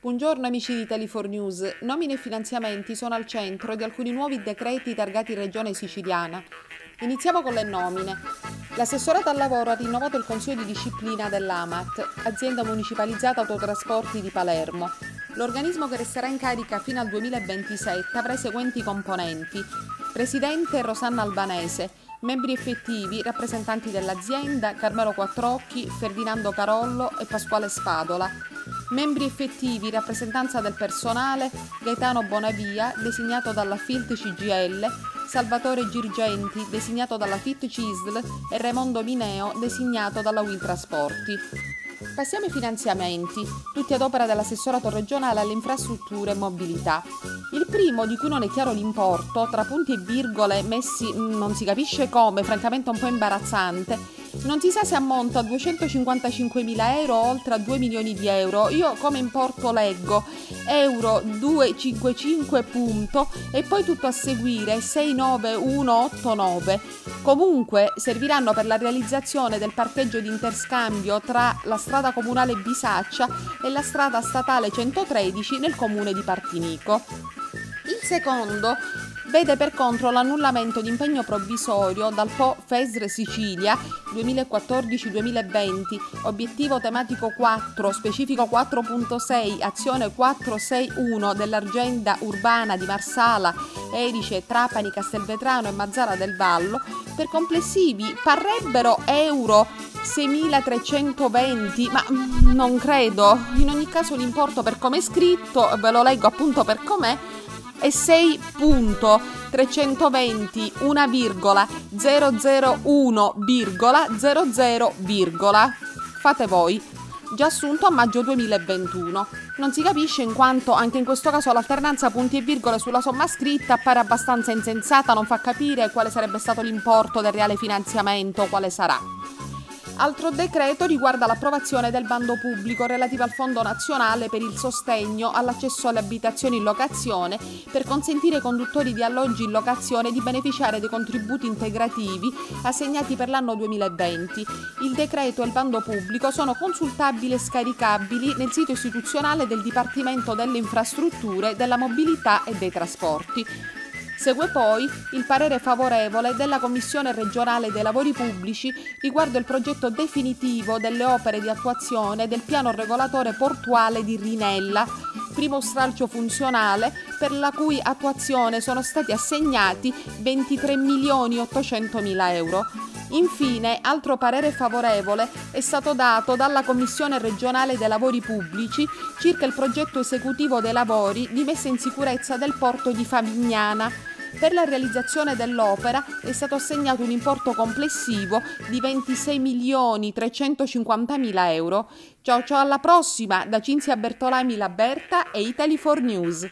Buongiorno amici di Tele4 News. Nomine e finanziamenti sono al centro di alcuni nuovi decreti targati Regione Siciliana. Iniziamo con le nomine. L'assessorato al lavoro ha rinnovato il consiglio di disciplina dell'AMAT, azienda municipalizzata autotrasporti di Palermo. L'organismo che resterà in carica fino al 2027 avrà i seguenti componenti. Presidente Rosanna Albanese, membri effettivi rappresentanti dell'azienda Carmelo Quattrocchi, Ferdinando Carollo e Pasquale Spadola. Membri effettivi, rappresentanza del personale, Gaetano Bonavia, designato dalla FILT CGL, Salvatore Girgenti, designato dalla FIT CISL e Raimondo Mineo, designato dalla Will Trasporti. Passiamo ai finanziamenti, tutti ad opera dell'assessorato regionale alle infrastrutture e mobilità. Il primo, di cui non è chiaro l'importo, tra punti e virgole messi non si capisce come, francamente un po' imbarazzante, non si sa se ammonta a 255.000 euro o oltre a 2 milioni di euro. Io come importo leggo euro 255 punto e poi tutto a seguire 69189. Comunque serviranno per la realizzazione del parcheggio di interscambio tra la strada comunale Bisaccia e la strada statale 113 nel comune di Partinico. Il secondo vede per contro l'annullamento di impegno provvisorio dal PO FESR Sicilia 2014-2020, obiettivo tematico 4, specifico 4.6, azione 461 dell'agenda urbana di Marsala, Erice, Trapani, Castelvetrano e Mazzara del Vallo, per complessivi parrebbero euro 6.320, ma non credo. In ogni caso l'importo per come è scritto, ve lo leggo appunto per com'è, e 6.320 1,001,00, fate voi, già assunto a maggio 2021. Non si capisce in quanto anche in questo caso l'alternanza punti e virgole sulla somma scritta appare abbastanza insensata, non fa capire quale sarebbe stato l'importo del reale finanziamento, quale sarà. Altro decreto riguarda l'approvazione del bando pubblico relativo al Fondo nazionale per il sostegno all'accesso alle abitazioni in locazione per consentire ai conduttori di alloggi in locazione di beneficiare dei contributi integrativi assegnati per l'anno 2020. Il decreto e il bando pubblico sono consultabili e scaricabili nel sito istituzionale del Dipartimento delle Infrastrutture, della Mobilità e dei Trasporti. Segue poi il parere favorevole della Commissione regionale dei lavori pubblici riguardo il progetto definitivo delle opere di attuazione del piano regolatore portuale di Rinella, primo stralcio funzionale per la cui attuazione sono stati assegnati 23 milioni 800 mila euro. Infine, altro parere favorevole è stato dato dalla Commissione regionale dei lavori pubblici circa il progetto esecutivo dei lavori di messa in sicurezza del porto di Favignana. Per la realizzazione dell'opera è stato assegnato un importo complessivo di 26 milioni 350 mila euro. Ciao ciao alla prossima da Cinzia Bertolami Laberta e Italy 4 News.